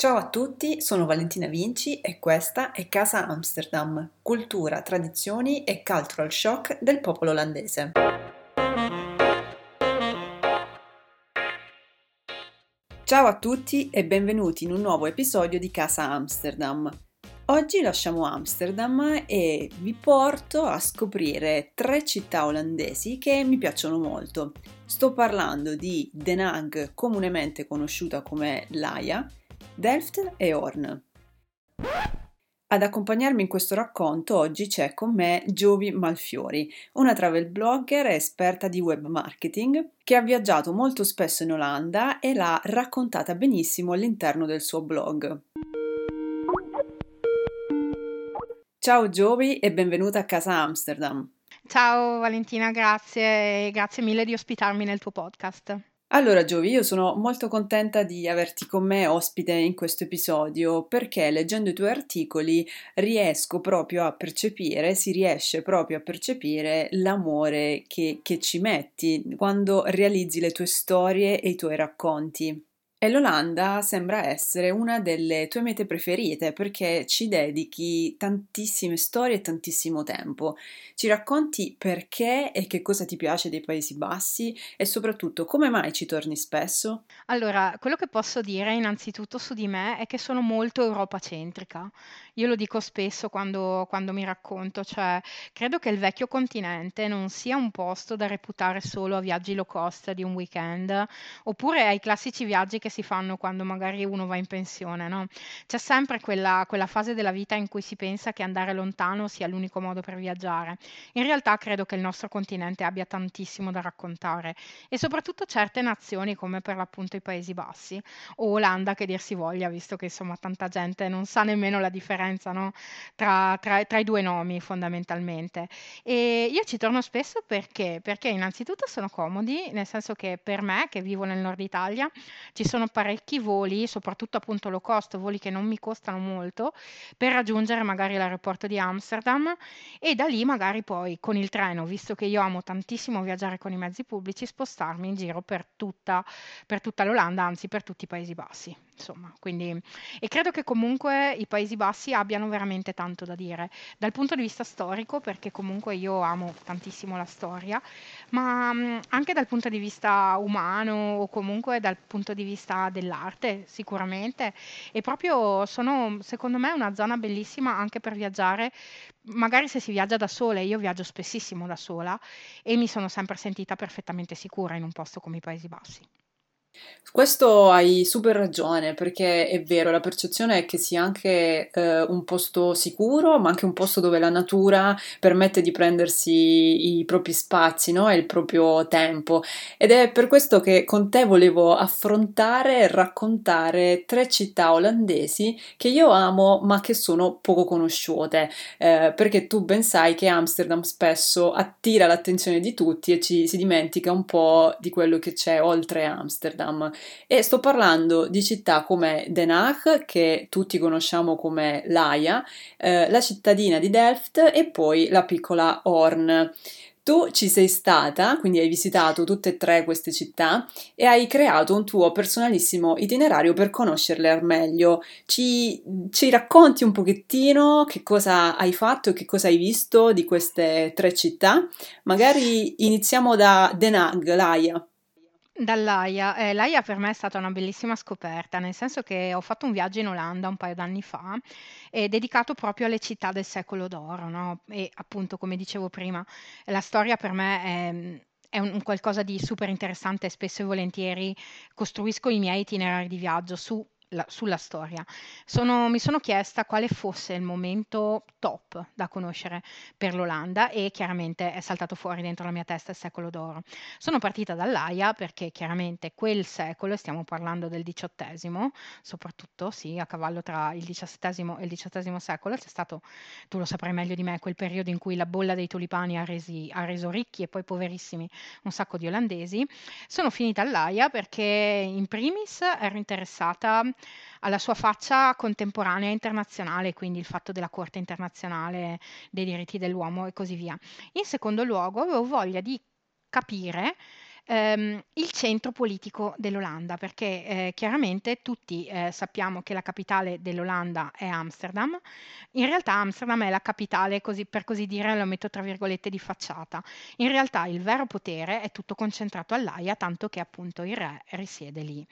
Ciao a tutti, sono Valentina Vinci e questa è Casa Amsterdam, cultura, tradizioni e cultural shock del popolo olandese. Ciao a tutti e benvenuti in un nuovo episodio di Casa Amsterdam. Oggi lasciamo Amsterdam e vi porto a scoprire tre città olandesi che mi piacciono molto. Sto parlando di Den Haag, comunemente conosciuta come Laia, Delft e Horn. Ad accompagnarmi in questo racconto oggi c'è con me Giovi Malfiori, una travel blogger esperta di web marketing che ha viaggiato molto spesso in Olanda e l'ha raccontata benissimo all'interno del suo blog. Ciao Giovi e benvenuta a casa Amsterdam. Ciao Valentina, grazie e grazie mille di ospitarmi nel tuo podcast. Allora Giovi, io sono molto contenta di averti con me ospite in questo episodio perché leggendo i tuoi articoli riesco proprio a percepire, si riesce proprio a percepire l'amore che, che ci metti quando realizzi le tue storie e i tuoi racconti. E l'Olanda sembra essere una delle tue mete preferite perché ci dedichi tantissime storie e tantissimo tempo. Ci racconti perché e che cosa ti piace dei Paesi Bassi e soprattutto come mai ci torni spesso? Allora, quello che posso dire innanzitutto su di me è che sono molto europacentrica. Io lo dico spesso quando, quando mi racconto, cioè credo che il vecchio continente non sia un posto da reputare solo a viaggi low cost di un weekend oppure ai classici viaggi che che si fanno quando magari uno va in pensione, no? C'è sempre quella, quella fase della vita in cui si pensa che andare lontano sia l'unico modo per viaggiare. In realtà credo che il nostro continente abbia tantissimo da raccontare e soprattutto certe nazioni come per l'appunto i Paesi Bassi o Olanda che dir si voglia, visto che insomma tanta gente non sa nemmeno la differenza no? tra, tra, tra i due nomi fondamentalmente. E io ci torno spesso perché? Perché innanzitutto sono comodi, nel senso che per me che vivo nel nord Italia ci sono sono parecchi voli, soprattutto appunto low cost, voli che non mi costano molto, per raggiungere magari l'aeroporto di Amsterdam e da lì magari poi con il treno, visto che io amo tantissimo viaggiare con i mezzi pubblici, spostarmi in giro per tutta, per tutta l'Olanda, anzi per tutti i Paesi Bassi. Insomma, quindi, e credo che comunque i Paesi Bassi abbiano veramente tanto da dire dal punto di vista storico, perché comunque io amo tantissimo la storia, ma anche dal punto di vista umano o comunque dal punto di vista dell'arte, sicuramente. E proprio sono, secondo me, una zona bellissima anche per viaggiare, magari se si viaggia da sola, io viaggio spessissimo da sola e mi sono sempre sentita perfettamente sicura in un posto come i Paesi Bassi. Questo hai super ragione, perché è vero, la percezione è che sia anche eh, un posto sicuro, ma anche un posto dove la natura permette di prendersi i propri spazi, no? Il proprio tempo. Ed è per questo che con te volevo affrontare e raccontare tre città olandesi che io amo, ma che sono poco conosciute, eh, perché tu ben sai che Amsterdam spesso attira l'attenzione di tutti e ci si dimentica un po' di quello che c'è oltre Amsterdam. Amsterdam e sto parlando di città come Den Haag, che tutti conosciamo come Laia, eh, la cittadina di Delft e poi la piccola Horn. Tu ci sei stata, quindi hai visitato tutte e tre queste città e hai creato un tuo personalissimo itinerario per conoscerle al meglio. Ci, ci racconti un pochettino che cosa hai fatto e che cosa hai visto di queste tre città? Magari iniziamo da Den Laia. Dall'Aia. Eh, l'Aia per me è stata una bellissima scoperta, nel senso che ho fatto un viaggio in Olanda un paio d'anni fa, eh, dedicato proprio alle città del secolo d'oro, no? E appunto, come dicevo prima, la storia per me è, è un, qualcosa di super interessante e spesso e volentieri costruisco i miei itinerari di viaggio su la, sulla storia. Sono, mi sono chiesta quale fosse il momento top da conoscere per l'Olanda e chiaramente è saltato fuori dentro la mia testa il secolo d'oro. Sono partita dall'Aia perché chiaramente quel secolo, stiamo parlando del XVIII, soprattutto sì, a cavallo tra il XVII e il XVIII secolo, c'è stato, tu lo saprai meglio di me, quel periodo in cui la bolla dei tulipani ha, resi, ha reso ricchi e poi poverissimi un sacco di olandesi. Sono finita all'Aia perché in primis ero interessata alla sua faccia contemporanea internazionale, quindi il fatto della Corte internazionale dei diritti dell'uomo e così via. In secondo luogo, avevo voglia di capire ehm, il centro politico dell'Olanda, perché eh, chiaramente tutti eh, sappiamo che la capitale dell'Olanda è Amsterdam. In realtà Amsterdam è la capitale, così, per così dire, lo metto tra virgolette di facciata. In realtà il vero potere è tutto concentrato all'AIA, tanto che appunto il re risiede lì.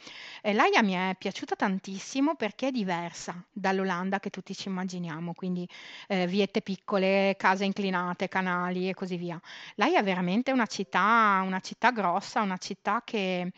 Eh, L'AIA mi è piaciuta tantissimo perché è diversa dall'Olanda che tutti ci immaginiamo, quindi eh, viette piccole, case inclinate, canali e così via. L'AIA è veramente una città, una città grossa, una città che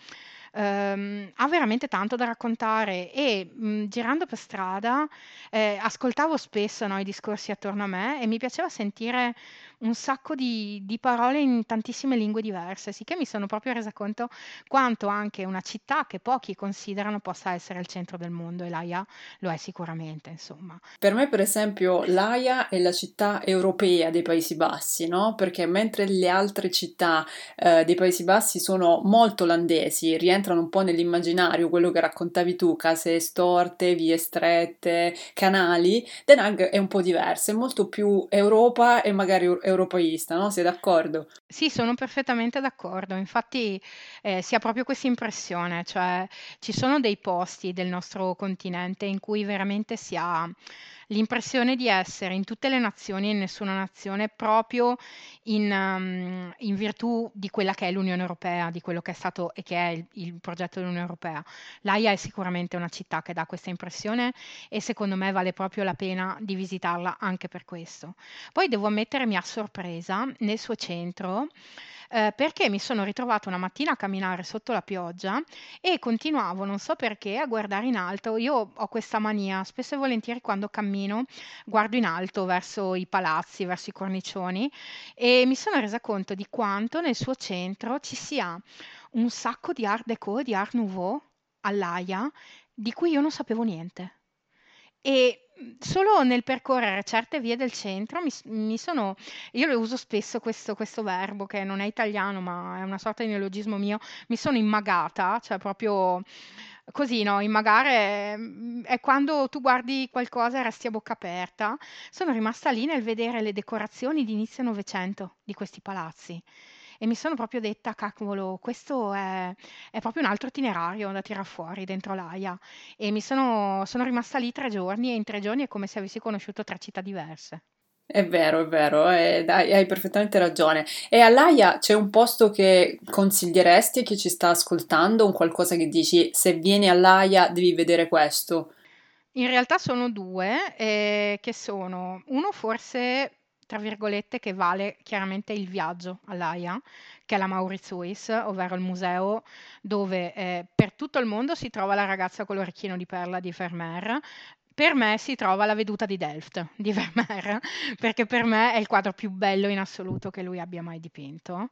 ehm, ha veramente tanto da raccontare e mh, girando per strada eh, ascoltavo spesso no, i discorsi attorno a me e mi piaceva sentire un sacco di, di parole in tantissime lingue diverse, sicché mi sono proprio resa conto quanto anche una città che pochi considerano possa essere il centro del mondo e l'Aia lo è sicuramente, insomma. Per me, per esempio, l'Aia è la città europea dei Paesi Bassi, no? Perché mentre le altre città eh, dei Paesi Bassi sono molto olandesi, rientrano un po' nell'immaginario, quello che raccontavi tu, case storte, vie strette, canali, Den Haag è un po' diversa, è molto più Europa e magari europeista, no? Sei d'accordo? Sì, sono perfettamente d'accordo. Infatti eh, si ha proprio questa impressione, cioè ci sono dei posti del nostro continente in cui veramente si ha l'impressione di essere in tutte le nazioni e in nessuna nazione proprio in, um, in, virtù di quella che è l'Unione Europea, di quello che è stato e che è il, il progetto dell'Unione Europea. L'AIA è sicuramente una città che dà questa impressione e secondo me vale proprio la pena di visitarla anche per questo. Poi devo ammettere mi ha sorpresa nel suo centro eh, perché mi sono ritrovata una mattina a camminare sotto la pioggia e continuavo, non so perché, a guardare in alto. Io ho questa mania, spesso e volentieri quando cammino guardo in alto verso i palazzi, verso i cornicioni e mi sono resa conto di quanto nel suo centro ci sia un sacco di art déco di art nouveau all'Aia di cui io non sapevo niente. E solo nel percorrere certe vie del centro mi, mi sono, io lo uso spesso questo, questo, verbo che non è italiano ma è una sorta di neologismo mio, mi sono immagata, cioè proprio così, no? Immagare mm, è quando tu guardi qualcosa e resti a bocca aperta. Sono rimasta lì nel vedere le decorazioni di inizio Novecento di questi palazzi e mi sono proprio detta, cavolo, questo è, è proprio un altro itinerario da tirar fuori dentro l'AIA e mi sono, sono rimasta lì tre giorni e in tre giorni è come se avessi conosciuto tre città diverse. È vero, è vero, eh, dai, hai perfettamente ragione. E all'AIA c'è un posto che consiglieresti a chi ci sta ascoltando, un qualcosa che dici se vieni all'AIA devi vedere questo? In realtà sono due, eh, che sono uno forse tra virgolette, che vale chiaramente il viaggio all'AIA, che è la Mauritius, ovvero il museo dove eh, per tutto il mondo si trova la ragazza con l'orecchino di perla di Vermeer, per me si trova la veduta di Delft di Vermeer, perché per me è il quadro più bello in assoluto che lui abbia mai dipinto.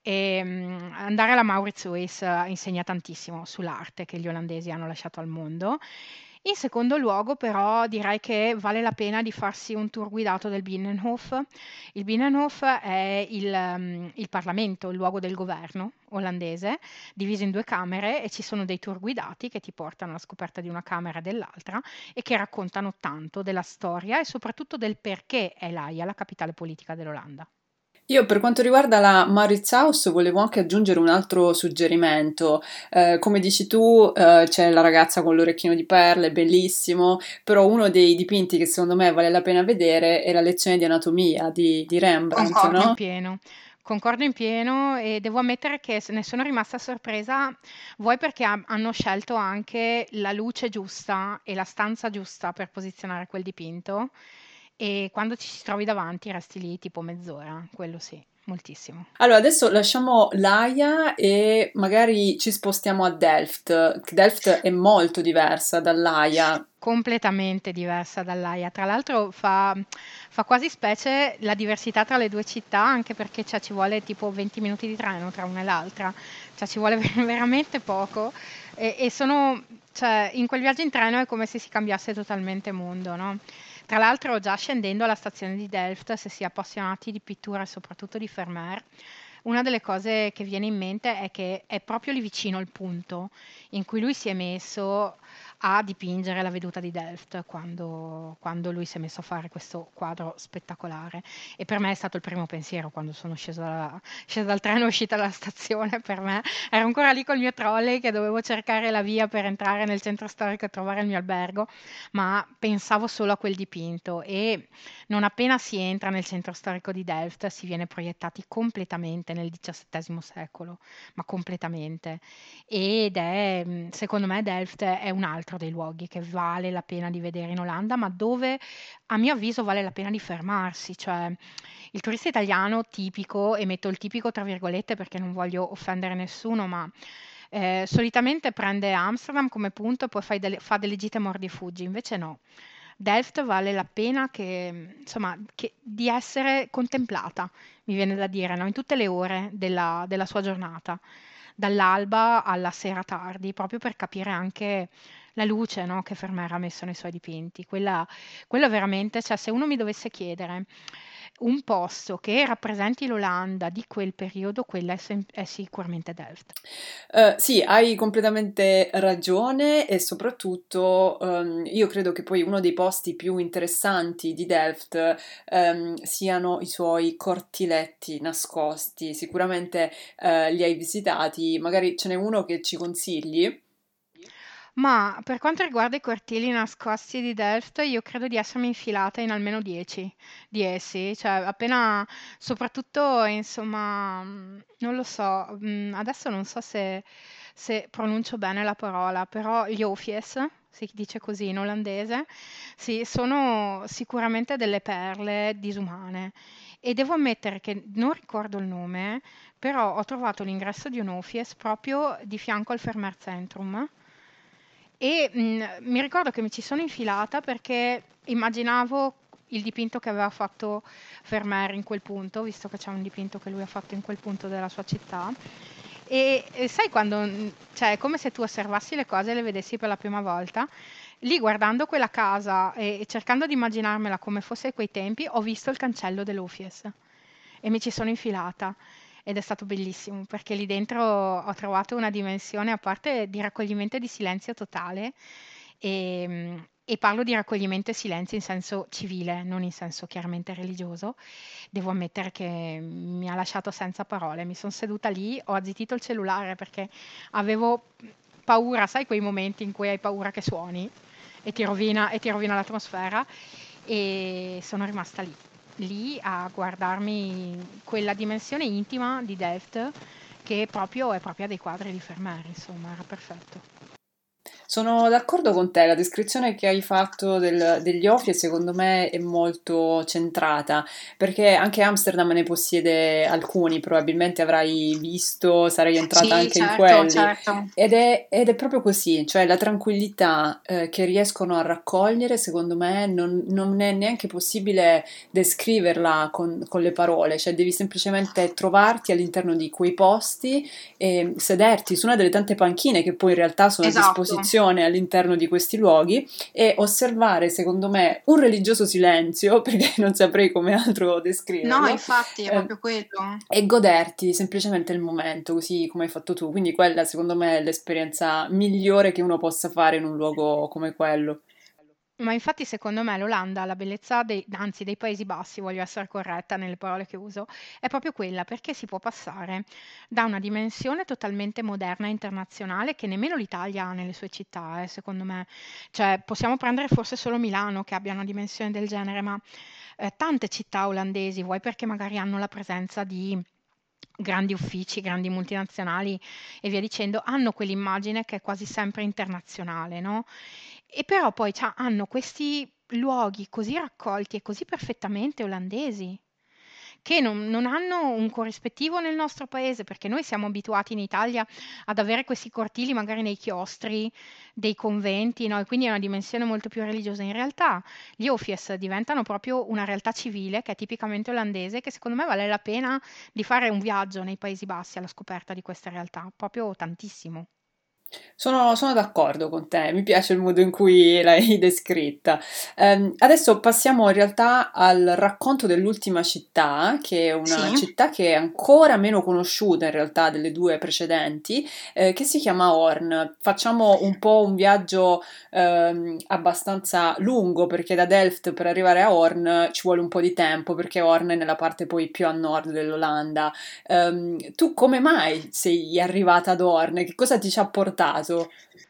E um, andare alla Mauritius insegna tantissimo sull'arte che gli olandesi hanno lasciato al mondo in secondo luogo, però, direi che vale la pena di farsi un tour guidato del Binnenhof. Il Binnenhof è il, um, il Parlamento, il luogo del governo olandese, diviso in due camere e ci sono dei tour guidati che ti portano alla scoperta di una camera e dell'altra e che raccontano tanto della storia e soprattutto del perché è l'Aia la capitale politica dell'Olanda. Io per quanto riguarda la Mauritshuis volevo anche aggiungere un altro suggerimento. Eh, come dici tu, eh, c'è la ragazza con l'orecchino di perle, bellissimo, però uno dei dipinti che secondo me vale la pena vedere è la lezione di anatomia di, di Rembrandt, Concordo no? in pieno. Concordo in pieno e devo ammettere che ne sono rimasta sorpresa, vuoi perché hanno scelto anche la luce giusta e la stanza giusta per posizionare quel dipinto e quando ci si trovi davanti resti lì tipo mezz'ora, quello sì, moltissimo. Allora, adesso lasciamo l'AIA e magari ci spostiamo a Delft. Delft è molto diversa dall'AIA. Completamente diversa dall'AIA. Tra l'altro fa, fa, quasi specie la diversità tra le due città, anche perché cioè, ci vuole tipo 20 minuti di treno tra una e l'altra, cioè ci vuole veramente poco. E, e sono, cioè, in quel viaggio in treno è come se si cambiasse totalmente mondo, no? Tra l'altro già scendendo alla stazione di Delft, se si è appassionati di pittura e soprattutto di Vermeer, una delle cose che viene in mente è che è proprio lì vicino il punto in cui lui si è messo a dipingere la veduta di Delft quando, quando lui si è messo a fare questo quadro spettacolare. E per me è stato il primo pensiero quando sono scesa, scesa dal treno e uscita dalla stazione. Per me ero ancora lì col mio trolley che dovevo cercare la via per entrare nel centro storico e trovare il mio albergo, ma pensavo solo a quel dipinto e non appena si entra nel centro storico di Delft si viene proiettati completamente nel XVII secolo, ma completamente. Ed è, secondo me, Delft è un altro altro dei luoghi che vale la pena di vedere in Olanda, ma dove a mio avviso vale la pena di fermarsi, cioè il turista italiano tipico, e metto il tipico tra virgolette perché non voglio offendere nessuno, ma eh, solitamente prende Amsterdam come punto e poi delle, fa delle gite mordi e fuggi, invece no. Delft vale la pena che, insomma, che, di essere contemplata, mi viene da dire, no? in tutte le ore della, della sua giornata, dall'alba alla sera tardi, proprio per capire anche la luce, no, che Vermeer ha messo nei suoi dipinti. Quella, quella veramente, cioè se uno mi dovesse chiedere un posto che rappresenti l'Olanda di quel periodo, quella è, sem- è sicuramente Delft. Uh, sì, hai completamente ragione e soprattutto um, io credo che poi uno dei posti più interessanti di Delft um, siano i suoi cortiletti nascosti. Sicuramente uh, li hai visitati, magari ce n'è uno che ci consigli. Ma per quanto riguarda i cortili nascosti di Delft, io credo di essermi infilata in almeno 10 di essi, cioè appena, soprattutto, insomma, mm, non lo so, mm, adesso non so se, se pronuncio bene la parola, però gli Ofies, si dice così in olandese, sì, sono sicuramente delle perle disumane. E devo ammettere che non ricordo il nome, però ho trovato l'ingresso di un Ofies proprio di fianco al Fermer Centrum e mh, mm, mi ricordo che mi ci sono infilata perché immaginavo il dipinto che aveva fatto Vermeer in quel punto, visto che c'è un dipinto che lui ha fatto in quel punto della sua città. E, e sai quando, mm, cioè, è come se tu osservassi le cose e le vedessi per la prima volta. Lì guardando quella casa e, e cercando di immaginarmela come fosse quei tempi, ho visto il cancello dell'Ofies e mi ci sono infilata ed è stato bellissimo perché lì dentro ho trovato una dimensione a parte di raccoglimento e di silenzio totale e, mm, e parlo di raccoglimento e silenzio in senso civile, non in senso chiaramente religioso. Devo ammettere che mi ha lasciato senza parole. Mi sono seduta lì, ho azzittito il cellulare perché avevo paura, sai quei momenti in cui hai paura che suoni e ti rovina, e ti rovina l'atmosfera e sono rimasta lì lì a guardarmi quella dimensione intima di Delft che proprio è propria dei quadri di Vermeer, insomma, era perfetto. Sono d'accordo con te, la descrizione che hai fatto del, degli Ofie secondo me è molto centrata, perché anche Amsterdam ne possiede alcuni, probabilmente avrai visto, sarai entrata sì, anche certo, in quelli. Certo. Ed, è, ed, è, proprio così, cioè la tranquillità eh, che riescono a raccogliere secondo me non, non è neanche possibile descriverla con, con, le parole, cioè devi semplicemente trovarti all'interno di quei posti e sederti su una delle tante panchine che poi in realtà sono esatto. a disposizione meditazione all'interno di questi luoghi e osservare, secondo me, un religioso silenzio, perché non saprei come altro descriverlo. No, infatti, è eh, proprio quello. E goderti semplicemente il momento, così come hai fatto tu. Quindi quella, secondo me, è l'esperienza migliore che uno possa fare in un luogo come quello. Ma infatti secondo me l'Olanda, la bellezza dei anzi dei Paesi Bassi, voglio essere corretta nelle parole che uso, è proprio quella perché si può passare da una dimensione totalmente moderna e internazionale che nemmeno l'Italia ha nelle sue città, eh, secondo me. Cioè, possiamo prendere forse solo Milano che abbia una dimensione del genere, ma eh, tante città olandesi, vuoi perché magari hanno la presenza di grandi uffici, grandi multinazionali e via dicendo, hanno quell'immagine che è quasi sempre internazionale, no? E però poi c'ha- hanno questi luoghi così raccolti e così perfettamente olandesi che non, non hanno un corrispettivo nel nostro paese, perché noi siamo abituati in Italia ad avere questi cortili magari nei chiostri dei conventi, no? e quindi è una dimensione molto più religiosa. In realtà gli Ofies diventano proprio una realtà civile che è tipicamente olandese, che secondo me vale la pena di fare un viaggio nei Paesi Bassi alla scoperta di queste realtà, proprio tantissimo. Sono, sono d'accordo con te, mi piace il modo in cui l'hai descritta. Ehm, adesso passiamo in realtà al racconto dell'ultima città, che è una Sì? città che è ancora meno conosciuta in realtà delle due precedenti, eh, che si chiama Horn. Facciamo un po' un viaggio ehm, abbastanza lungo perché da Delft per arrivare a Horn ci vuole un po' di tempo perché Horn è nella parte poi più a nord dell'Olanda. Ehm, tu come mai sei arrivata ad Horn? Che cosa ti ci ha portato?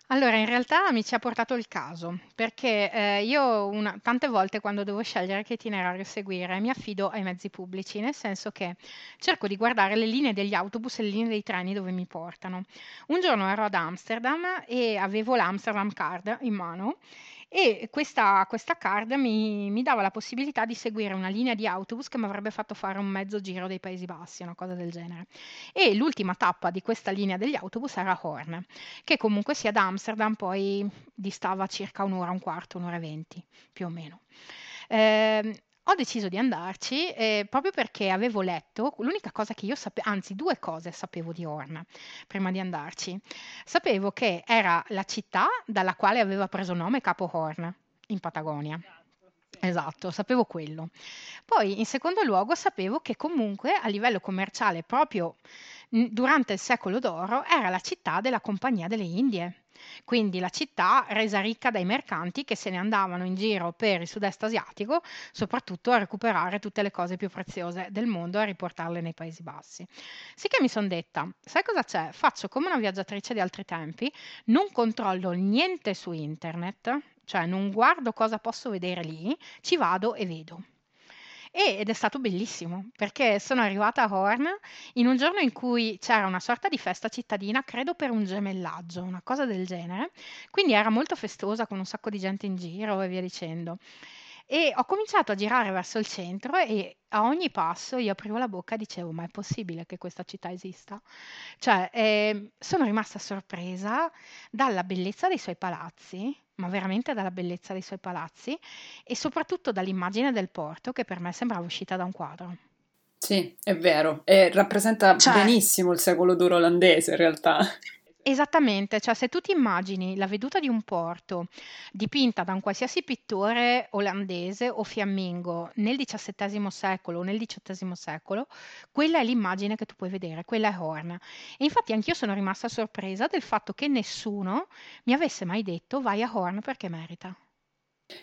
Allora, in realtà mi ci ha portato il caso, perché eh, io una- tante volte quando devo scegliere che itinerario seguire mi affido ai mezzi pubblici, nel senso che cerco di guardare le linee degli autobus e le linee dei treni dove mi portano. Un giorno ero ad Amsterdam e avevo l'Amsterdam Card in mano e questa, questa card mi, mi dava la possibilità di seguire una linea di autobus che mi avrebbe fatto fare un mezzo giro dei Paesi Bassi, una cosa del genere. E l'ultima tappa di questa linea degli autobus era Horn che comunque sia ad Amsterdam poi distava circa un'ora, un quarto, un'ora e venti, più o meno. Ehm, ho deciso di andarci eh, proprio perché avevo letto, l'unica cosa che io sapevo, anzi due cose sapevo di Horn prima di andarci. Sapevo che era la città dalla quale aveva preso nome Capo Horn in Patagonia. Esatto, sapevo quello. Poi, in secondo luogo, sapevo che comunque a livello commerciale, proprio durante il secolo d'oro, era la città della Compagnia delle Indie. Quindi la città resa ricca dai mercanti che se ne andavano in giro per il sud-est asiatico, soprattutto a recuperare tutte le cose più preziose del mondo e a riportarle nei Paesi Bassi. Sicché mi sono detta, sai cosa c'è? Faccio come una viaggiatrice di altri tempi, non controllo niente su internet, cioè non guardo cosa posso vedere lì, ci vado e vedo. E- ed è stato bellissimo perché sono arrivata a Horn in un giorno in cui c'era una sorta di festa cittadina, credo per un gemellaggio, una cosa del genere. Quindi era molto festosa con un sacco di gente in giro e via dicendo. E ho cominciato a girare verso il centro e a ogni passo io aprivo la bocca e dicevo: Ma è possibile che questa città esista? Cioè, ehm, sono rimasta sorpresa dalla bellezza dei suoi palazzi, ma veramente dalla bellezza dei suoi palazzi, e soprattutto dall'immagine del porto che per me sembrava uscita da un quadro. Sì, è vero, e rappresenta Cioè, benissimo il secolo d'oro olandese in realtà. Esattamente, cioè se tu ti immagini la veduta di un porto dipinta da un qualsiasi pittore olandese o fiammingo nel XVII secolo o nel XVIII secolo, quella è l'immagine che tu puoi vedere, quella è Horn. E infatti anch'io sono rimasta sorpresa del fatto che nessuno mi avesse mai detto vai a Horn perché merita.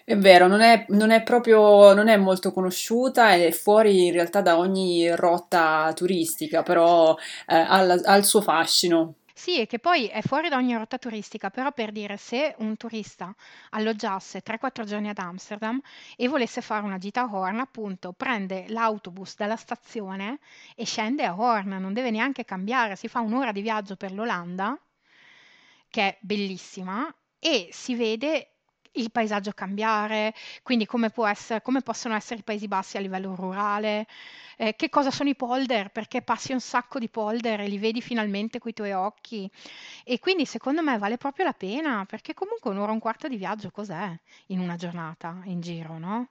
È vero, non è, non è proprio, non è molto conosciuta è fuori in realtà da ogni rotta turistica, però eh, ha, ha il suo fascino. Sì, e che poi è fuori da ogni rotta turistica, però per dire se un turista alloggiasse 3-4 giorni ad Amsterdam e volesse fare una gita a Horn, appunto, prende l'autobus dalla stazione e scende a Horn, non deve neanche cambiare, si fa un'ora di viaggio per l'Olanda, che è bellissima, e si vede il paesaggio cambiare, quindi come essere, come possono essere i Paesi Bassi a livello rurale, eh, che cosa sono i polder, perché passi un sacco di polder e li vedi finalmente coi tuoi occhi. E quindi secondo me vale proprio la pena, perché comunque un'ora e un quarto di viaggio cos'è in una giornata in giro, no?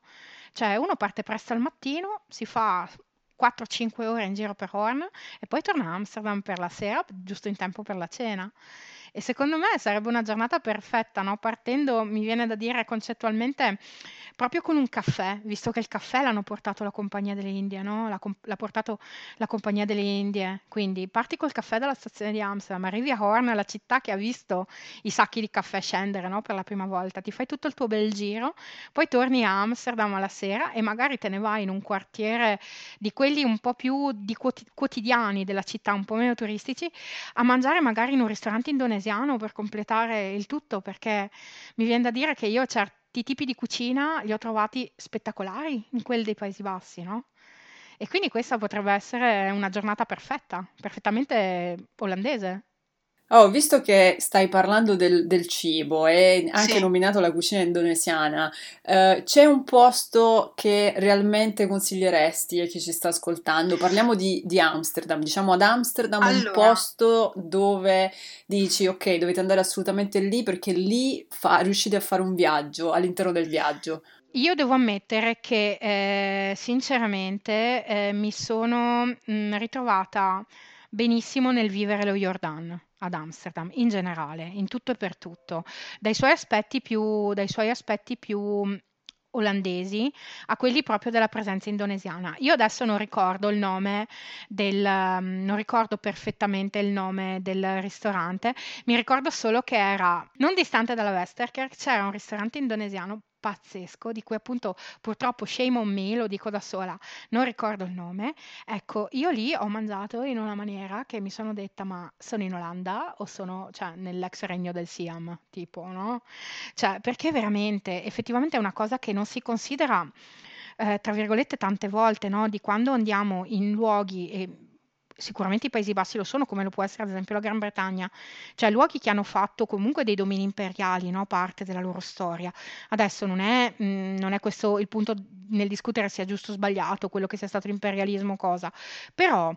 Cioè uno parte presto al mattino, si fa 4-5 ore in giro per Horn e poi torna a Amsterdam per la sera, giusto in tempo per la cena. E secondo me sarebbe una giornata perfetta, no? Partendo, mi viene da dire concettualmente, proprio con un caffè, visto che il caffè l'hanno portato la Compagnia delle Indie, no? L'ha, com- l'ha portato la Compagnia delle Indie. Quindi parti col caffè dalla stazione di Amsterdam, arrivi a Horn, la città che ha visto i sacchi di caffè scendere, no? Per la prima volta, ti fai tutto il tuo bel giro, poi torni a Amsterdam alla sera e magari te ne vai in un quartiere di quelli un po' più di quoti- quotidiani della città, un po' meno turistici, a mangiare magari in un ristorante indonesiano per completare il tutto, perché mi viene da dire che io certi tipi di cucina li ho trovati spettacolari in quelli dei Paesi Bassi, no? E quindi questa potrebbe essere una giornata perfetta, perfettamente olandese. Oh, visto che stai parlando del, del cibo e Sì. anche nominato la cucina indonesiana, eh, c'è un posto che realmente consiglieresti a chi ci sta ascoltando? Parliamo di, di Amsterdam, diciamo ad Amsterdam un Allora, posto dove dici ok, dovete andare assolutamente lì perché lì fa- riuscite a fare un viaggio all'interno del viaggio. Io devo ammettere che eh, sinceramente eh, mi sono mh, ritrovata benissimo nel vivere lo Jordan. Ad Amsterdam in generale, in tutto e per tutto, dai suoi aspetti più, suoi aspetti più olandesi a quelli proprio della presenza indonesiana. Io adesso non ricordo il nome del, um, non ricordo perfettamente il nome del ristorante, mi ricordo solo che era non distante dalla Westerkerk, c'era un ristorante indonesiano pazzesco, di cui appunto purtroppo shame on me, lo dico da sola, non ricordo il nome. Ecco, io lì ho mangiato in una maniera che mi sono detta, ma sono in Olanda o sono, cioè, nell'ex regno del Siam, tipo, no? Cioè, perché veramente, effettivamente è una cosa che non si considera, eh, tra virgolette, tante volte, no? Di quando andiamo in luoghi e sicuramente i Paesi Bassi lo sono, come lo può essere ad esempio la Gran Bretagna, cioè luoghi che hanno fatto comunque dei domini imperiali, no? parte della loro storia. Adesso non è, mh, mm, non è questo il punto nel discutere sia giusto o sbagliato, quello che sia stato l'imperialismo o cosa, però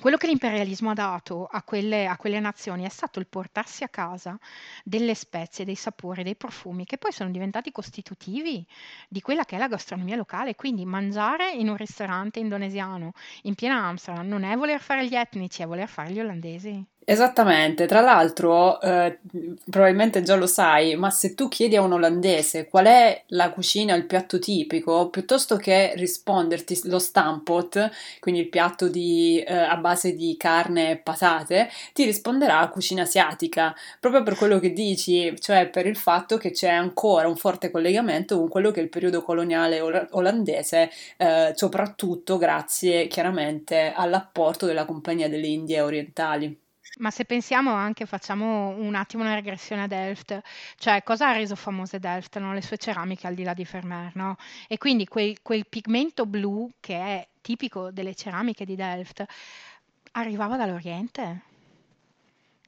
quello che l'imperialismo ha dato a quelle, a quelle, nazioni è stato il portarsi a casa delle spezie, dei sapori, dei profumi che poi sono diventati costitutivi di quella che è la gastronomia locale. Quindi mangiare in un ristorante indonesiano in piena Amsterdam non è voler fare gli etnici, è voler fare gli olandesi. Esattamente, tra l'altro, eh, probabilmente già lo sai, ma se tu chiedi a un olandese qual è la cucina, il piatto tipico, piuttosto che risponderti lo stampot, quindi il piatto di, eh, a base di carne e patate, ti risponderà cucina asiatica, proprio per quello che dici, cioè per il fatto che c'è ancora un forte collegamento con quello che è il periodo coloniale olandese, eh, soprattutto grazie chiaramente all'apporto della Compagnia delle Indie Orientali. Ma se pensiamo anche, facciamo un attimo una regressione a Delft, cioè cosa ha reso famose Delft? No? Le sue ceramiche al di là di Vermeer, no? E quindi quel, quel pigmento blu che è tipico delle ceramiche di Delft arrivava dall'Oriente.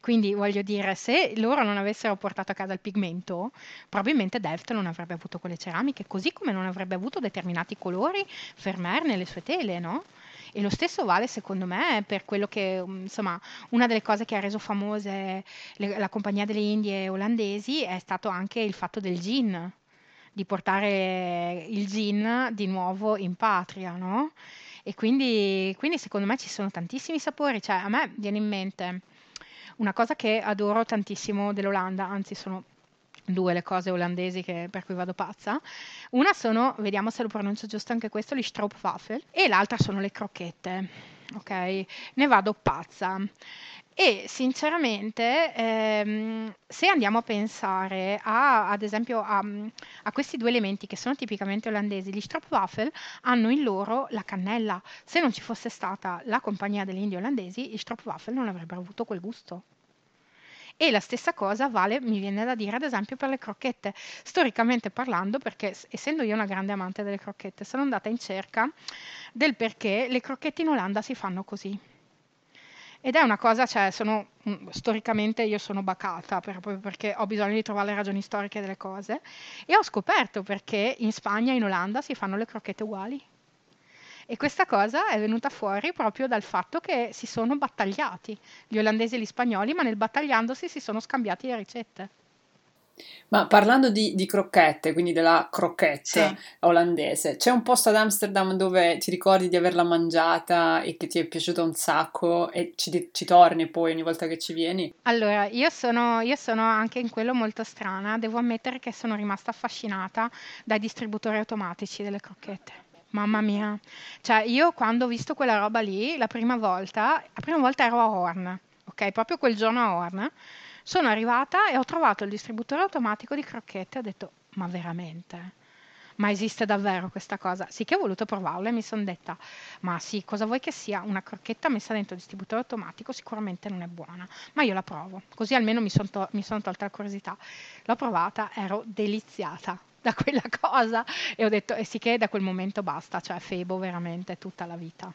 Quindi voglio dire, se loro non avessero portato a casa il pigmento, probabilmente Delft non avrebbe avuto quelle ceramiche, così come non avrebbe avuto determinati colori Vermeer nelle sue tele, no? E lo stesso vale secondo me per quello che, mm, insomma, una delle cose che ha reso famose le, la Compagnia delle Indie olandesi è stato anche il fatto del gin, di portare il gin di nuovo in patria, no? E quindi, quindi secondo me ci sono tantissimi sapori, cioè a me viene in mente una cosa che adoro tantissimo dell'Olanda, anzi sono due le cose olandesi che, per cui vado pazza. Una sono, vediamo se lo pronuncio giusto anche questo, gli stroopwafel e l'altra sono le crocchette. Ok, ne vado pazza. E sinceramente, ehm, se andiamo a pensare a, ad esempio a, a, questi due elementi che sono tipicamente olandesi, gli stroopwafel hanno in loro la cannella. Se non ci fosse stata la compagnia delle Indie olandesi, gli stroopwafel non avrebbero avuto quel gusto. E la stessa cosa vale, mi viene da dire, ad esempio per le crocchette. Storicamente parlando, perché essendo io una grande amante delle crocchette, sono andata in cerca del perché le crocchette in Olanda si fanno così. Ed è una cosa, cioè, sono, mm, storicamente io sono bacata proprio perché ho bisogno di trovare le ragioni storiche delle cose e ho scoperto perché in Spagna e in Olanda si fanno le crocchette uguali. E questa cosa è venuta fuori proprio dal fatto che si sono battagliati gli olandesi e gli spagnoli, ma nel battagliandosi si sono scambiati le ricette. Ma parlando di, di crocchette, quindi della crocchette sì. olandese, c'è un posto ad Amsterdam dove ti ricordi di averla mangiata e che ti è piaciuta un sacco e ci, ci torni poi ogni volta che ci vieni? Allora, io sono, io sono anche in quello molto strana, devo ammettere che sono rimasta affascinata dai distributori automatici delle crocchette. Mamma mia. Cioè, io quando ho visto quella roba lì, la prima volta, la prima volta ero a Horn, ok? Proprio quel giorno a Horn. Sono arrivata e ho trovato il distributore automatico di crocchette ho detto, ma veramente? Ma esiste davvero questa cosa? Sì che ho voluto provarlo e mi sono detta, ma sì, cosa vuoi che sia? Una crocchetta messa dentro il distributore automatico sicuramente non è buona, ma io la provo, così almeno mi sono to- son tolta la curiosità. L'ho provata, ero deliziata da quella cosa e ho detto, e eh sì che da quel momento basta, cioè Febo veramente tutta la vita.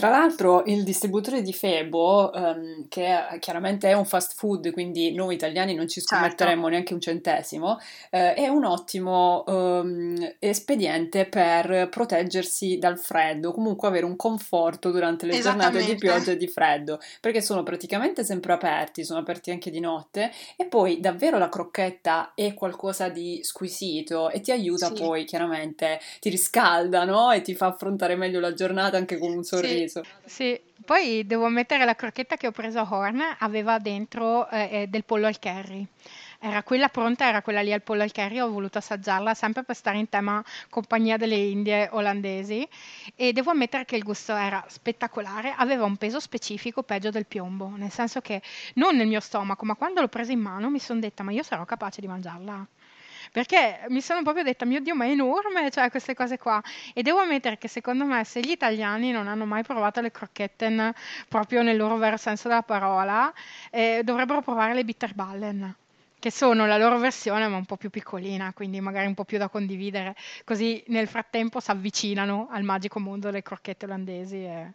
Tra l'altro il distributore di Febo, um, che chiaramente è un fast food, quindi noi italiani non ci scommetteremmo certo. neanche un centesimo, eh, è un ottimo um, espediente per proteggersi dal freddo, comunque avere un conforto durante le giornate di pioggia e di freddo, perché sono praticamente sempre aperti, sono aperti anche di notte e poi davvero la crocchetta è qualcosa di squisito e ti aiuta sì. poi chiaramente, ti riscalda no? e ti fa affrontare meglio la giornata anche con un sorriso. Sì sorriso. Sì, poi devo ammettere la crocchetta che ho preso a Horn aveva dentro eh, eh, del pollo al curry. Era quella pronta, era quella lì al pollo al curry, ho voluto assaggiarla sempre per stare in tema compagnia delle Indie olandesi e devo ammettere che il gusto era spettacolare, aveva un peso specifico peggio del piombo, nel senso che non nel mio stomaco, ma quando l'ho presa in mano mi sono detta ma io sarò capace di mangiarla perché mi sono proprio detta, mio Dio, ma è enorme, cioè queste cose qua. E devo ammettere che secondo me se gli italiani non hanno mai provato le crocchetten proprio nel loro vero senso della parola, eh, dovrebbero provare le bitterballen che sono la loro versione ma un po' più piccolina, quindi magari un po' più da condividere, così nel frattempo si avvicinano al magico mondo delle crocchette olandesi e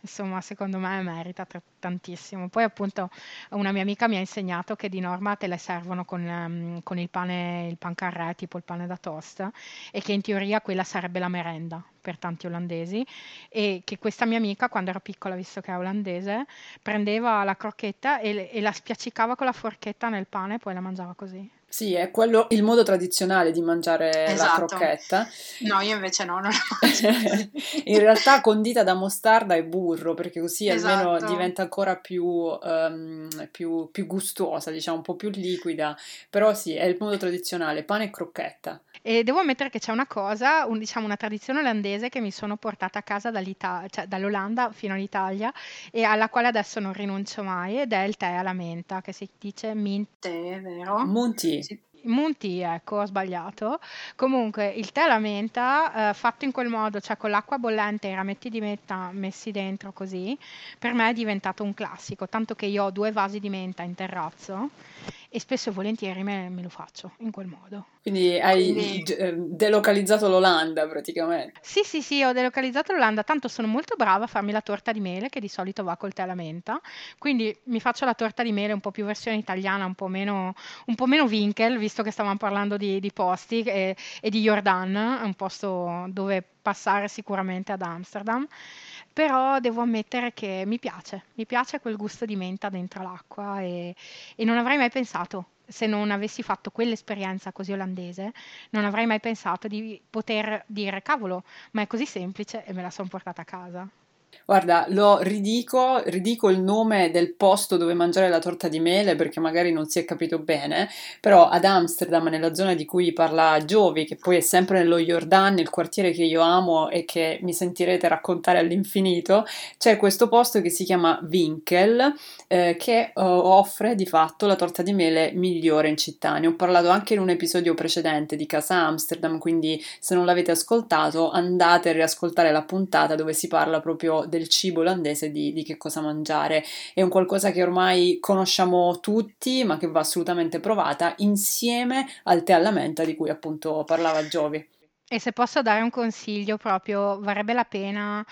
insomma secondo me merita t- tantissimo. Poi appunto una mia amica mi ha insegnato che di norma te le servono con, um, con il pane, il pan carré, tipo il pane da toast, e che in teoria quella sarebbe la merenda per tanti olandesi e che questa mia amica quando ero piccola, visto che è olandese, prendeva la crocchetta e, e la spiaccicava con la forchetta nel pane e poi la mangiava così. Sì, è quello il modo tradizionale di mangiare esatto. la crocchetta. No, io invece no, non In realtà condita da mostarda e burro, perché così esatto. almeno diventa ancora più, um, più, più, gustosa, diciamo, un po' più liquida. Però sì, è il modo tradizionale, pane e crocchetta. E devo ammettere che c'è una cosa, un, diciamo una tradizione olandese che mi sono portata a casa cioè dall'Olanda fino all'Italia e alla quale adesso non rinuncio mai ed è il tè alla menta che si dice mint. Tè, vero? Monti. Sì. Monti, ecco, ho sbagliato. Comunque, il tè alla menta, eh, fatto in quel modo, cioè con l'acqua bollente e i rametti di menta messi dentro così, per me è diventato un classico, tanto che io ho due vasi di menta in terrazzo e spesso e volentieri me, me lo faccio in quel modo. Quindi hai Quindi... Eh, delocalizzato l'Olanda praticamente. Sì, sì, sì, ho delocalizzato l'Olanda, tanto sono molto brava a farmi la torta di mele che di solito va col tè alla menta, quindi mi faccio la torta di mele un po' più versione italiana, un po' meno, un po meno Winkel, visto che stavamo parlando di, di posti e, e di Jordan, un posto dove passare sicuramente ad Amsterdam però devo ammettere che mi piace, mi piace quel gusto di menta dentro l'acqua e, e non avrei mai pensato, se non avessi fatto quell'esperienza così olandese, non avrei mai pensato di poter dire cavolo, ma è così semplice e me la sono portata a casa. Guarda, lo ridico, ridico il nome del posto dove mangiare la torta di mele perché magari non si è capito bene, però ad Amsterdam, nella zona di cui parla Giovi, che poi è sempre nello Jordan, il quartiere che io amo e che mi sentirete raccontare all'infinito, c'è questo posto che si chiama Winkel, eh, che uh, offre di fatto la torta di mele migliore in città. Ne ho parlato anche in un episodio precedente di Casa Amsterdam, quindi se non l'avete ascoltato andate a riascoltare la puntata dove si parla proprio del cibo olandese, di, di che cosa mangiare. È un qualcosa che ormai conosciamo tutti, ma che va assolutamente provata insieme al tè alla menta di cui appunto parlava Giovi. E se posso dare un consiglio proprio, varrebbe la pena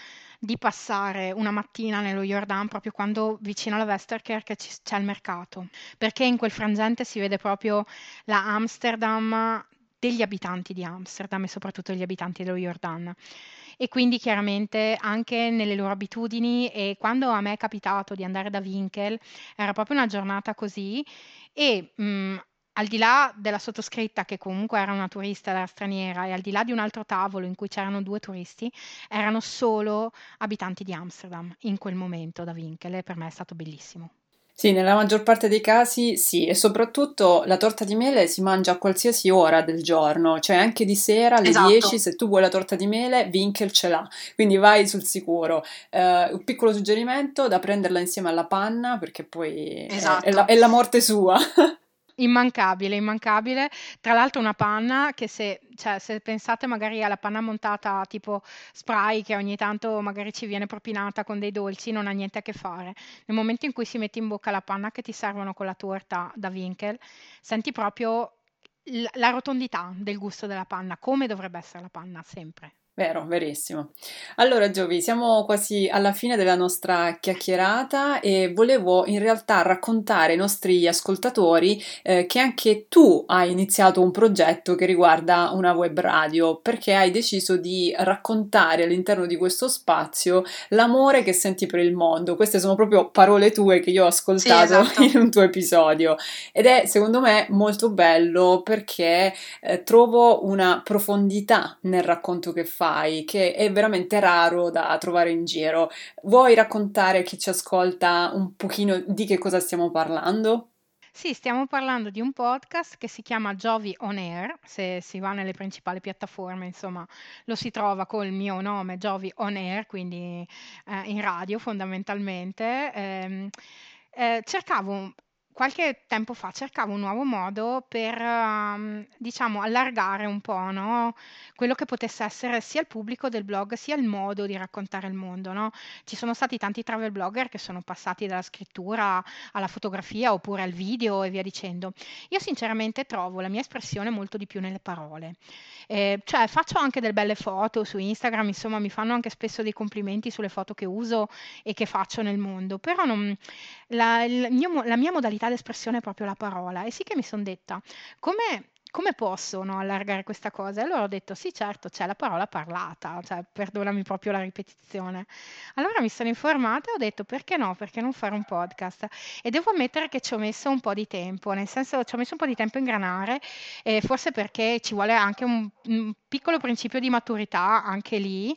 di passare una mattina nello Jordan proprio quando vicino alla Westerkerk c'è il mercato, perché in quel frangente si vede proprio la Amsterdam degli abitanti di Amsterdam e soprattutto degli abitanti dello Jordan e quindi chiaramente anche nelle loro abitudini e quando a me è capitato di andare da Winkel era proprio una giornata così e mh, mhmm, al di là della sottoscritta che comunque era una turista, era straniera e al di là di un altro tavolo in cui c'erano due turisti, erano solo abitanti di Amsterdam in quel momento da Winkel e per me è stato bellissimo. Sì, nella maggior parte dei casi sì, e soprattutto la torta di mele si mangia a qualsiasi ora del giorno, cioè anche di sera alle esatto. 10, se tu vuoi la torta di mele, Winkel ce l'ha, quindi vai sul sicuro. Uh, un piccolo suggerimento da prenderla insieme alla panna, perché poi esatto. è, è, la, è la morte sua. Immancabile, immancabile. Tra l'altro una panna che se, cioè, se pensate magari alla panna montata tipo spray che ogni tanto magari ci viene propinata con dei dolci, non ha niente a che fare. Nel momento in cui si mette in bocca la panna che ti servono con la torta da Winkel, senti proprio la rotondità del gusto della panna, come dovrebbe essere la panna sempre. Vero, verissimo. Allora, Giovi, siamo quasi alla fine della nostra chiacchierata e volevo in realtà raccontare ai nostri ascoltatori eh, che anche tu hai iniziato un progetto che riguarda una web radio perché hai deciso di raccontare all'interno di questo spazio l'amore che senti per il mondo. Queste sono proprio parole tue che io ho ascoltato sì, esatto. in un tuo episodio ed è secondo me molto bello perché eh, trovo una profondità nel racconto che fai fai, che è veramente raro da trovare in giro. Vuoi raccontare a chi ci ascolta un pochino di che cosa stiamo parlando? Sì, stiamo parlando di un podcast che si chiama Jovi On Air, se si va nelle principali piattaforme, insomma, lo si trova col mio nome Jovi On Air, quindi eh, in radio fondamentalmente. Eh, eh, cercavo qualche tempo fa cercavo un nuovo modo per, um, diciamo, allargare un po', no? quello che potesse essere sia il pubblico del blog, sia il modo di raccontare il mondo, no? Ci sono stati tanti travel blogger che sono passati dalla scrittura alla fotografia oppure al video e via dicendo. Io sinceramente trovo la mia espressione molto di più nelle parole. Eh, cioè faccio anche delle belle foto su Instagram, insomma mi fanno anche spesso dei complimenti sulle foto che uso e che faccio nel mondo, però non, la, mio, la mia modalità d'espressione proprio la parola. E sì che mi sono detta come come posso no, allargare questa cosa? E allora ho detto sì, certo, c'è la parola parlata, cioè perdonami proprio la ripetizione. Allora mi sono informata e ho detto perché no, perché non fare un podcast? E devo ammettere che ci ho messo un po' di tempo, nel senso ci ho messo un po' di tempo a ingranare, eh, forse perché ci vuole anche un, un, piccolo principio di maturità anche lì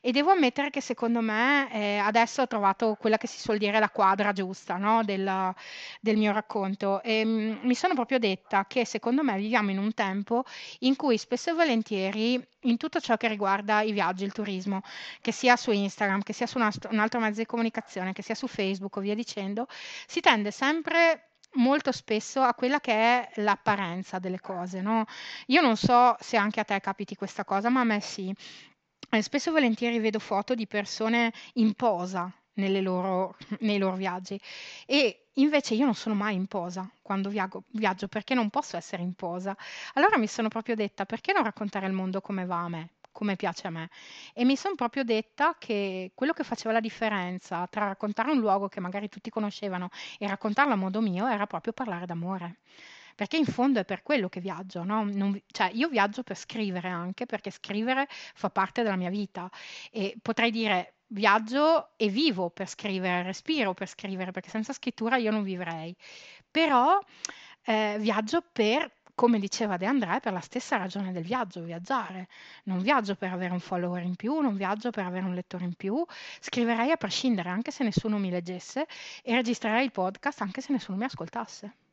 e devo ammettere che secondo me eh, adesso ho trovato quella che si suol dire la quadra giusta no, del, del, mio racconto e mh, mm, mi sono proprio detta che secondo me viviamo in in un tempo in cui spesso e volentieri in tutto ciò che riguarda i viaggi, il turismo, che sia su Instagram, che sia su un altro mezzo di comunicazione, che sia su Facebook o via dicendo, si tende sempre molto spesso a quella che è l'apparenza delle cose, no? Io non so se anche a te capiti questa cosa, ma a me sì. Eh, spesso e volentieri vedo foto di persone in posa loro, nei loro viaggi e Invece io non sono mai in posa quando viago, viaggio perché non posso essere in posa. Allora mi sono proprio detta perché non raccontare il mondo come va a me, come piace a me. E mi sono proprio detta che quello che faceva la differenza tra raccontare un luogo che magari tutti conoscevano e raccontarlo a modo mio era proprio parlare d'amore perché in fondo è per quello che viaggio, no? Non, cioè io viaggio per scrivere anche, perché scrivere fa parte della mia vita e potrei dire viaggio e vivo per scrivere, respiro per scrivere, perché senza scrittura io non vivrei. Però eh, viaggio per, come diceva De André, per la stessa ragione del viaggio, viaggiare. Non viaggio per avere un follower in più, non viaggio per avere un lettore in più, scriverei a prescindere anche se nessuno mi leggesse e registrerei il podcast anche se nessuno mi ascoltasse.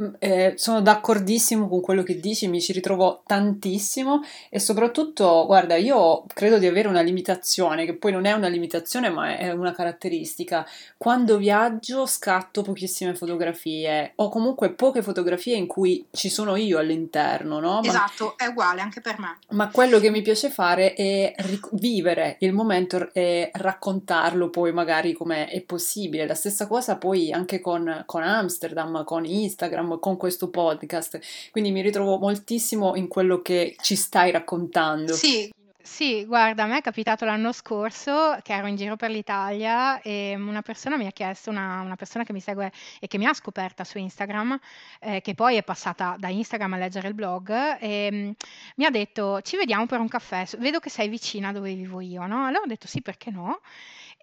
Mm, eh, sono d'accordissimo con quello che dici, mi ci ritrovo tantissimo e soprattutto, guarda, io credo di avere una limitazione, che poi non è una limitazione ma è una caratteristica. Quando viaggio scatto pochissime fotografie o comunque poche fotografie in cui ci sono io all'interno, no? Ma, esatto, è uguale anche per me. Ma quello che mi piace fare è ric- vivere il momento e raccontarlo poi magari come è possibile. La stessa cosa poi anche con, con Amsterdam, con Instagram Instagram con questo podcast, quindi mi ritrovo moltissimo in quello che ci stai raccontando. Sì, sì, guarda, a me è capitato l'anno scorso che ero in giro per l'Italia e una persona mi ha chiesto, una, una persona che mi segue e che mi ha scoperta su Instagram, eh, che poi è passata da Instagram a leggere il blog, e mm, mi ha detto ci vediamo per un caffè, vedo che sei vicina dove vivo io, no? Allora ho detto sì, perché no?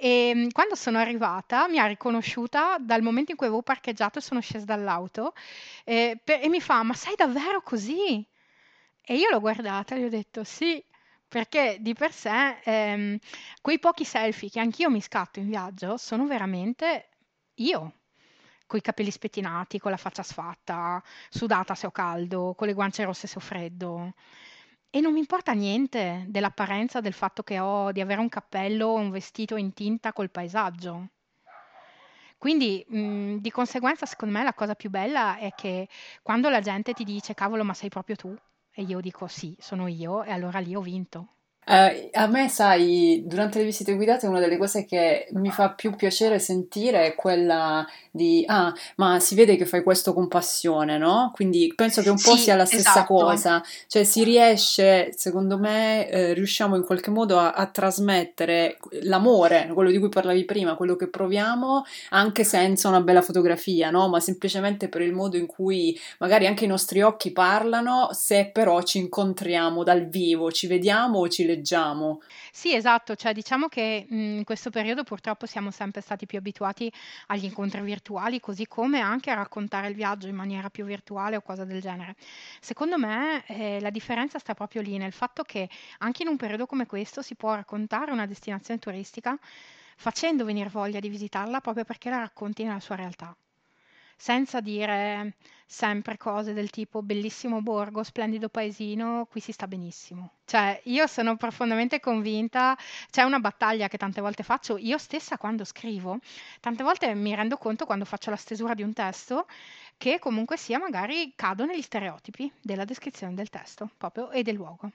E mm, quando sono arrivata mi ha riconosciuta dal momento in cui avevo parcheggiato e sono scesa dall'auto eh, per, e mi fa, ma sei davvero così? E io l'ho guardata e gli ho detto sì, perché di per sé ehm, quei pochi selfie che anch'io mi scatto in viaggio sono veramente io, con i capelli spettinati, con la faccia sfatta, sudata se ho caldo, con le guance rosse se ho freddo. E non mi importa niente dell'apparenza del fatto che ho di avere un cappello o un vestito in tinta col paesaggio. Quindi, mh, di conseguenza, secondo me la cosa più bella è che quando la gente ti dice cavolo, ma sei proprio tu, e io dico sì, sono io, e allora lì ho vinto. Uh, a me, sai, durante le visite guidate una delle cose che mi fa più piacere sentire è quella di, ah, ma si vede che fai questo con passione, no? Quindi penso che un po' sì, sia la stessa esatto. cosa, cioè si riesce, secondo me, eh, riusciamo in qualche modo a, a, trasmettere l'amore, quello di cui parlavi prima, quello che proviamo, anche senza una bella fotografia, no? Ma semplicemente per il modo in cui magari anche i nostri occhi parlano, se però ci incontriamo dal vivo, ci vediamo o ci leggiamo. Sì, esatto, cioè diciamo che mh, in questo periodo purtroppo siamo sempre stati più abituati agli incontri virtuali, così come anche a raccontare il viaggio in maniera più virtuale o cosa del genere. Secondo me eh, la differenza sta proprio lì, nel fatto che anche in un periodo come questo si può raccontare una destinazione turistica facendo venire voglia di visitarla proprio perché la racconti nella sua realtà senza dire sempre cose del tipo bellissimo borgo, splendido paesino, qui si sta benissimo. Cioè, io sono profondamente convinta, c'è una battaglia che tante volte faccio, io stessa quando scrivo, tante volte mi rendo conto quando faccio la stesura di un testo che comunque sia magari cado negli stereotipi della descrizione del testo proprio e del luogo.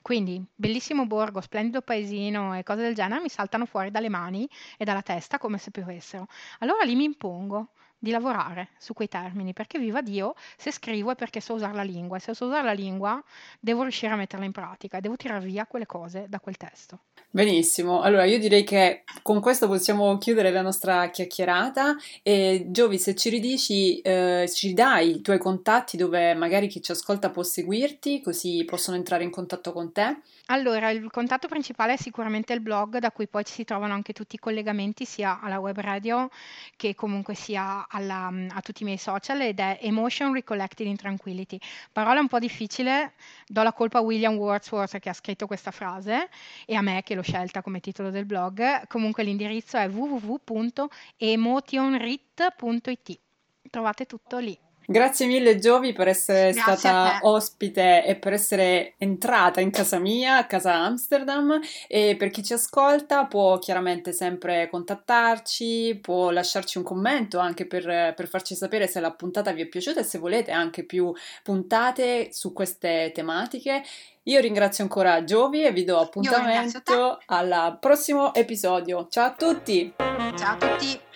Quindi, bellissimo borgo, splendido paesino e cose del genere mi saltano fuori dalle mani e dalla testa come se piovessero. Allora lì mi impongo di lavorare su quei termini, perché viva Dio, se scrivo è perché so usare la lingua e se so usare la lingua devo riuscire a metterla in pratica e devo tirare via quelle cose da quel testo. Benissimo, allora io direi che con questo possiamo chiudere la nostra chiacchierata e Giovi se ci ridici, eh, ci dai i tuoi contatti dove magari chi ci ascolta può seguirti così possono entrare in contatto con te. Allora, il contatto principale è sicuramente il blog, da cui poi ci si trovano anche tutti i collegamenti sia alla web radio che comunque sia alla, a tutti i miei social ed è Emotion Recollected in Tranquility. Parola un po' difficile, do la colpa a William Wordsworth che ha scritto questa frase e a me che l'ho scelta come titolo del blog. Comunque l'indirizzo è www.emotionrit.it. Trovate tutto lì. Grazie mille Giovi per essere Grazie stata ospite e per essere entrata in casa mia, a casa Amsterdam e per chi ci ascolta può chiaramente sempre contattarci, può lasciarci un commento anche per, per farci sapere se la puntata vi è piaciuta e se volete anche più puntate su queste tematiche. Io ringrazio ancora Giovi e vi do appuntamento al prossimo episodio. Ciao a tutti! Ciao a tutti!